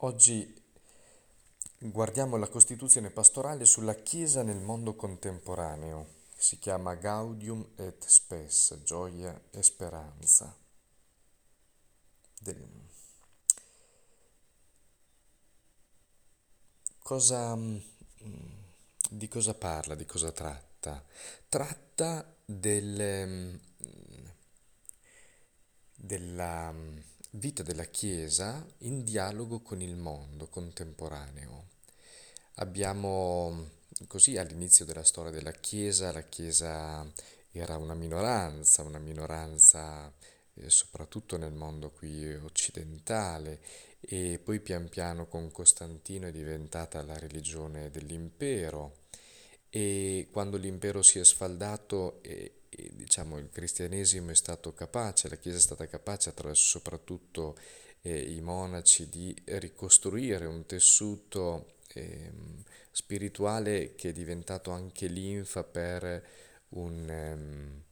Oggi guardiamo la Costituzione pastorale sulla Chiesa nel mondo contemporaneo. Si chiama Gaudium et Spes, gioia e speranza. Del... Cosa, mm, di cosa parla, di cosa tratta? Tratta del, della Vita della Chiesa in dialogo con il mondo contemporaneo. Abbiamo così all'inizio della storia della Chiesa, la Chiesa era una minoranza, una minoranza eh, soprattutto nel mondo qui occidentale e poi pian piano con Costantino è diventata la religione dell'impero e quando l'impero si è sfaldato eh, diciamo, il cristianesimo è stato capace, la Chiesa è stata capace attraverso soprattutto eh, i monaci di ricostruire un tessuto eh, spirituale che è diventato anche linfa per, un, ehm,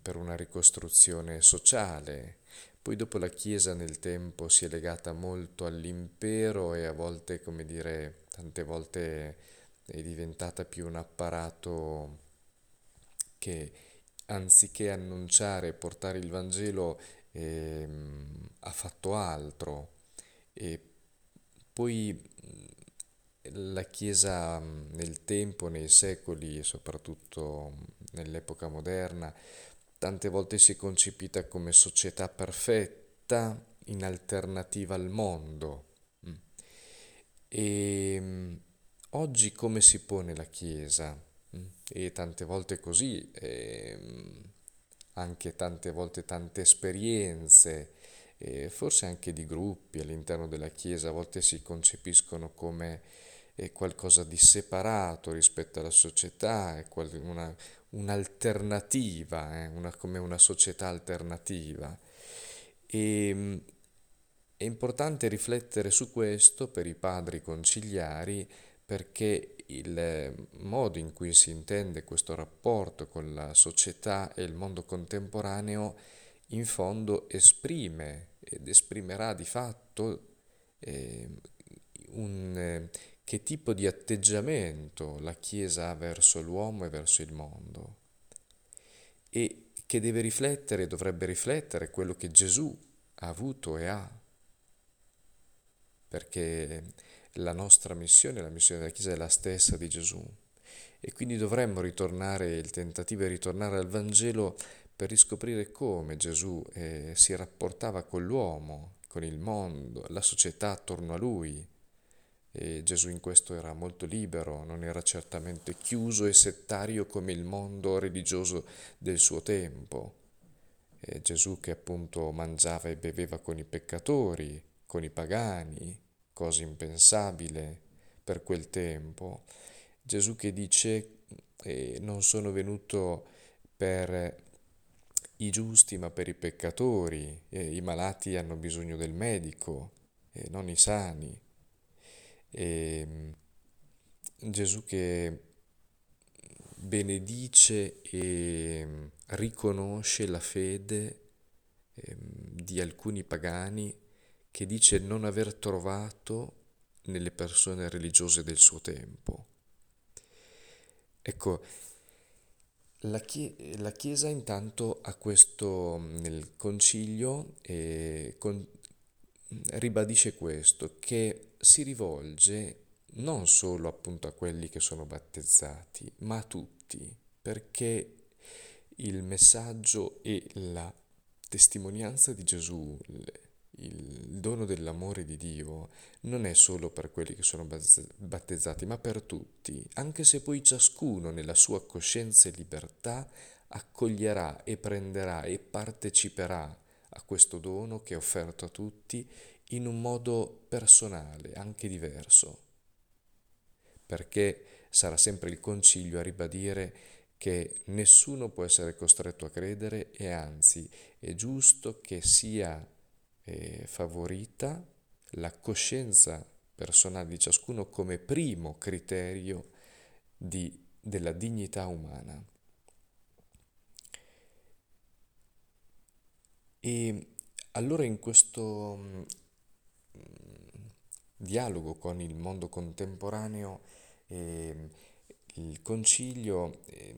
per una ricostruzione sociale. Poi dopo la Chiesa nel tempo si è legata molto all'impero e a volte, come dire, tante volte è diventata più un apparato che anziché annunciare e portare il Vangelo eh, ha fatto altro e poi la Chiesa nel tempo, nei secoli e soprattutto nell'epoca moderna, tante volte si è concepita come società perfetta in alternativa al mondo. E oggi come si pone la Chiesa? E tante volte così, eh, anche tante volte tante esperienze, forse anche di gruppi all'interno della Chiesa, a volte si concepiscono come qualcosa di separato rispetto alla società, una, un'alternativa, eh, una, come una società alternativa. E, ehm, è importante riflettere su questo per i padri conciliari perché il modo in cui si intende questo rapporto con la società e il mondo contemporaneo in fondo esprime ed esprimerà di fatto eh, un, eh, che tipo di atteggiamento la Chiesa ha verso l'uomo e verso il mondo. E che deve riflettere, dovrebbe riflettere quello che Gesù ha avuto e ha, perché la nostra missione, la missione della Chiesa è la stessa di Gesù. E quindi dovremmo ritornare, il tentativo è ritornare al Vangelo per riscoprire come Gesù eh, si rapportava con l'uomo, con il mondo, la società attorno a lui. E Gesù in questo era molto libero, non era certamente chiuso e settario come il mondo religioso del suo tempo. E Gesù che appunto mangiava e beveva con i peccatori, con i pagani, cosa impensabile per quel tempo. Gesù che dice eh, non sono venuto per i giusti ma per i peccatori, eh, i malati hanno bisogno del medico, eh, non i sani. E, ehm, Gesù che benedice e riconosce la fede ehm, di alcuni pagani che dice non aver trovato nelle persone religiose del suo tempo. Ecco, la, chie- la Chiesa intanto a questo nel concilio eh, con, ribadisce questo, che si rivolge non solo appunto a quelli che sono battezzati, ma a tutti, perché il messaggio e la testimonianza di Gesù, il dono dell'amore di Dio non è solo per quelli che sono battezzati, ma per tutti, anche se poi ciascuno nella sua coscienza e libertà accoglierà e prenderà e parteciperà a questo dono che è offerto a tutti in un modo personale, anche diverso, perché sarà sempre il concilio a ribadire che nessuno può essere costretto a credere e anzi è giusto che sia eh, favorita la coscienza personale di ciascuno come primo criterio di, della dignità umana. E allora in questo, dialogo con il mondo contemporaneo, eh, il concilio eh,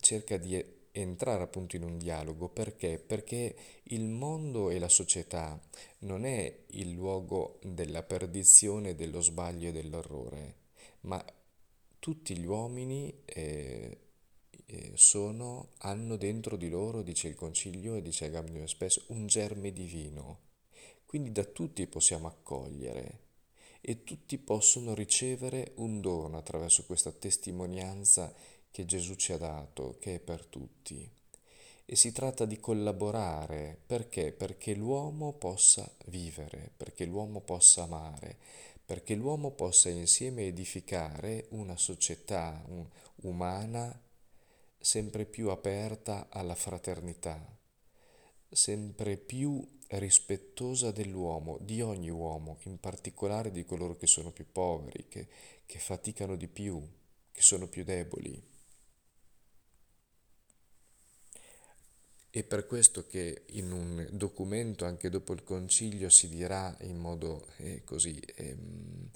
cerca di entrare appunto in un dialogo perché? Perché il mondo e la società non è il luogo della perdizione, dello sbaglio e dell'errore, ma tutti gli uomini eh, eh, sono, hanno dentro di loro, dice il Concilio e dice Gabriele spesso, un germe divino. Quindi da tutti possiamo accogliere e tutti possono ricevere un dono attraverso questa testimonianza che Gesù ci ha dato, che è per tutti. E si tratta di collaborare perché? Perché l'uomo possa vivere, perché l'uomo possa amare, perché l'uomo possa insieme edificare una società umana sempre più aperta alla fraternità, sempre più rispettosa dell'uomo, di ogni uomo, in particolare di coloro che sono più poveri, che, che faticano di più, che sono più deboli. È per questo che in un documento, anche dopo il concilio, si dirà in modo eh, così ehm,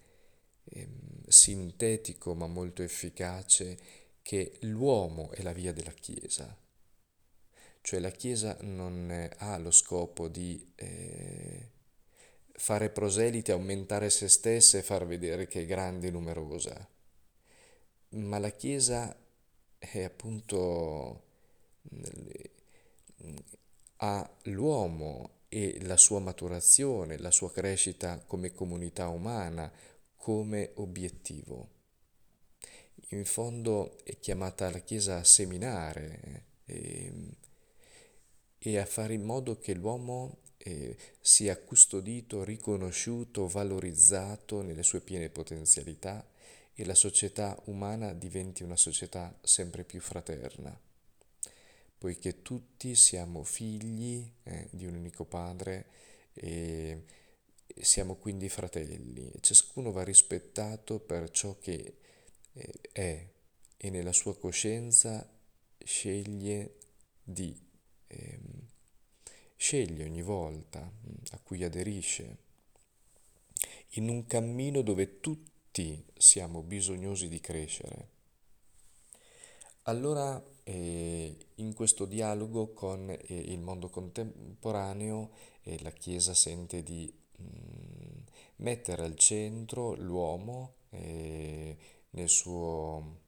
ehm, sintetico ma molto efficace che l'uomo è la via della Chiesa. Cioè la Chiesa non ha lo scopo di eh, fare proseliti, aumentare se stessa e far vedere che è grande e numerosa, ma la Chiesa è appunto ha l'uomo e la sua maturazione, la sua crescita come comunità umana, come obiettivo. In fondo è chiamata la Chiesa a seminare e, ehm, e a fare in modo che l'uomo eh, sia custodito, riconosciuto, valorizzato nelle sue piene potenzialità e la società umana diventi una società sempre più fraterna poiché tutti siamo figli eh, di un unico Padre e siamo quindi fratelli. Ciascuno va rispettato per ciò che eh, è e nella sua coscienza sceglie di eh, sceglie ogni volta mm, a cui aderisce in un cammino dove tutti siamo bisognosi di crescere. Allora e in questo dialogo con eh, il mondo contemporaneo eh, la Chiesa sente di mm, mettere al centro l'uomo eh, nel suo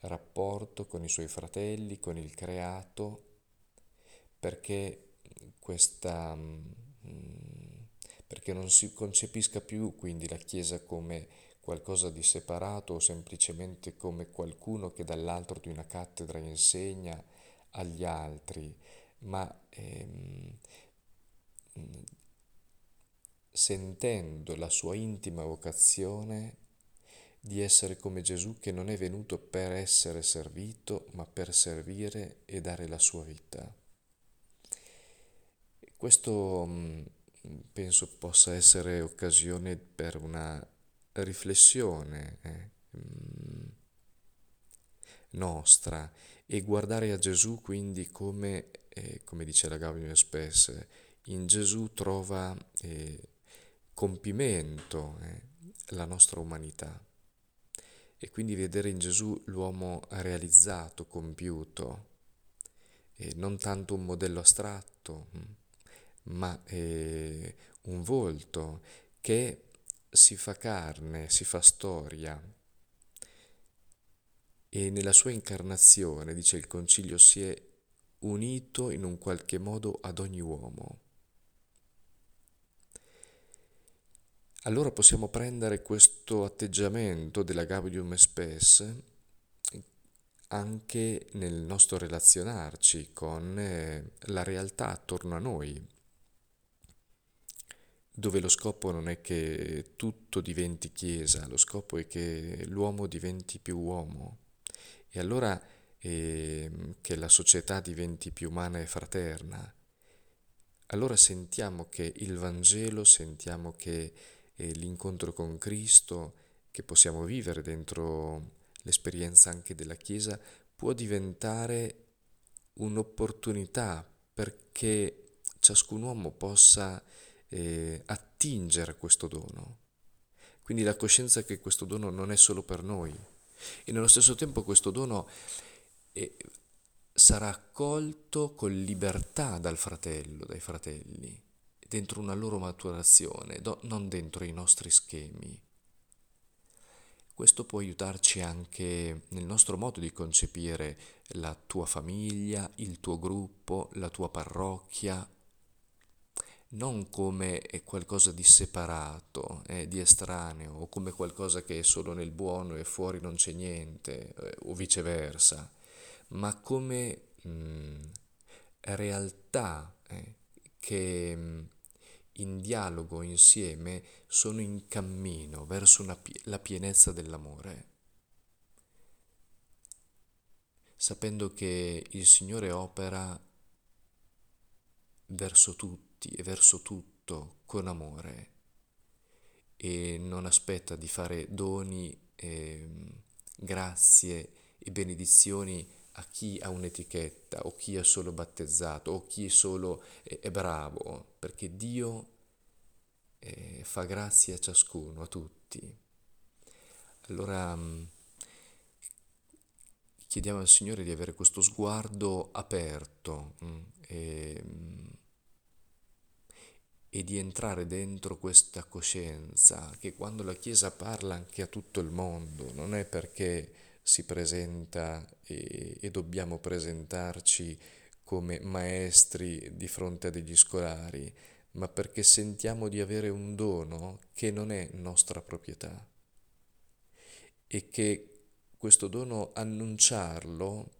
rapporto con i suoi fratelli, con il creato, perché, questa, mm, perché non si concepisca più quindi la Chiesa come qualcosa di separato o semplicemente come qualcuno che dall'altro di una cattedra insegna agli altri, ma ehm, sentendo la sua intima vocazione di essere come Gesù che non è venuto per essere servito, ma per servire e dare la sua vita. Questo penso possa essere occasione per una riflessione eh, mm, nostra e guardare a Gesù quindi come, eh, come dice la Gabriel Spes, in Gesù trova eh, compimento eh, la nostra umanità. E quindi vedere in Gesù l'uomo realizzato, compiuto, non tanto un modello astratto, mm, ma eh, un volto che si fa carne, si fa storia e nella sua incarnazione, dice il Concilio, si è unito in un qualche modo ad ogni uomo. Allora possiamo prendere questo atteggiamento della Gabrium Spes anche nel nostro relazionarci con eh, la realtà attorno a noi, dove lo scopo non è che tutto diventi chiesa, lo scopo è che l'uomo diventi più uomo e allora eh, che la società diventi più umana e fraterna. Allora sentiamo che il Vangelo, sentiamo che eh, l'incontro con Cristo, che possiamo vivere dentro l'esperienza anche della Chiesa, può diventare un'opportunità perché ciascun uomo possa eh, attingere a questo dono, Quindi la coscienza che questo dono non è solo per noi e nello stesso tempo questo dono è, sarà accolto con libertà dal fratello, dai fratelli, dentro una loro maturazione, do, non dentro i nostri schemi. Questo può aiutarci anche nel nostro modo di concepire la tua famiglia, il tuo gruppo, la tua parrocchia, non come qualcosa di separato, eh, di estraneo, o come qualcosa che è solo nel buono e fuori non c'è niente, eh, o viceversa, ma come mh, mm, realtà eh, che mh, mm, in dialogo insieme sono in cammino verso una, la pienezza dell'amore, sapendo che il Signore opera verso tutti tutti e verso tutto con amore e non aspetta di fare doni, eh, grazie e benedizioni a chi ha un'etichetta o chi è solo battezzato o chi solo è, è bravo, perché Dio eh, fa grazia a ciascuno, a tutti. Allora mm, chiediamo al Signore di avere questo sguardo aperto mm, e, mm, e di entrare dentro questa coscienza che quando la Chiesa parla anche a tutto il mondo non è perché si presenta e, e dobbiamo presentarci come maestri di fronte a degli scolari, ma perché sentiamo di avere un dono che non è nostra proprietà. E che questo dono annunciarlo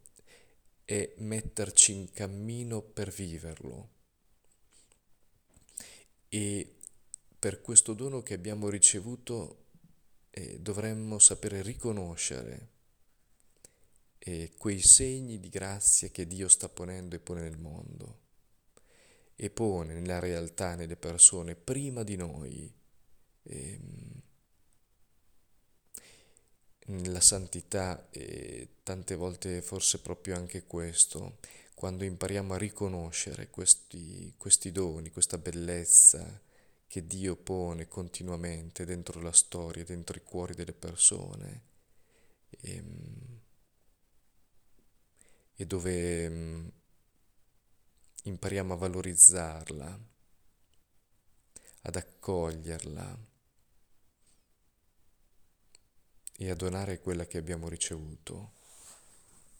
è metterci in cammino per viverlo e per questo dono che abbiamo ricevuto eh, dovremmo sapere riconoscere eh, quei segni di grazia che Dio sta ponendo e pone nel mondo e pone nella realtà, nelle persone, prima di noi. Ehm, nella santità e tante volte forse proprio anche questo, quando impariamo a riconoscere questi, questi doni, questa bellezza che Dio pone continuamente dentro la storia, dentro i cuori delle persone e, ehm, e dove mm, impariamo a valorizzarla, ad accoglierla e a donare quella che abbiamo ricevuto.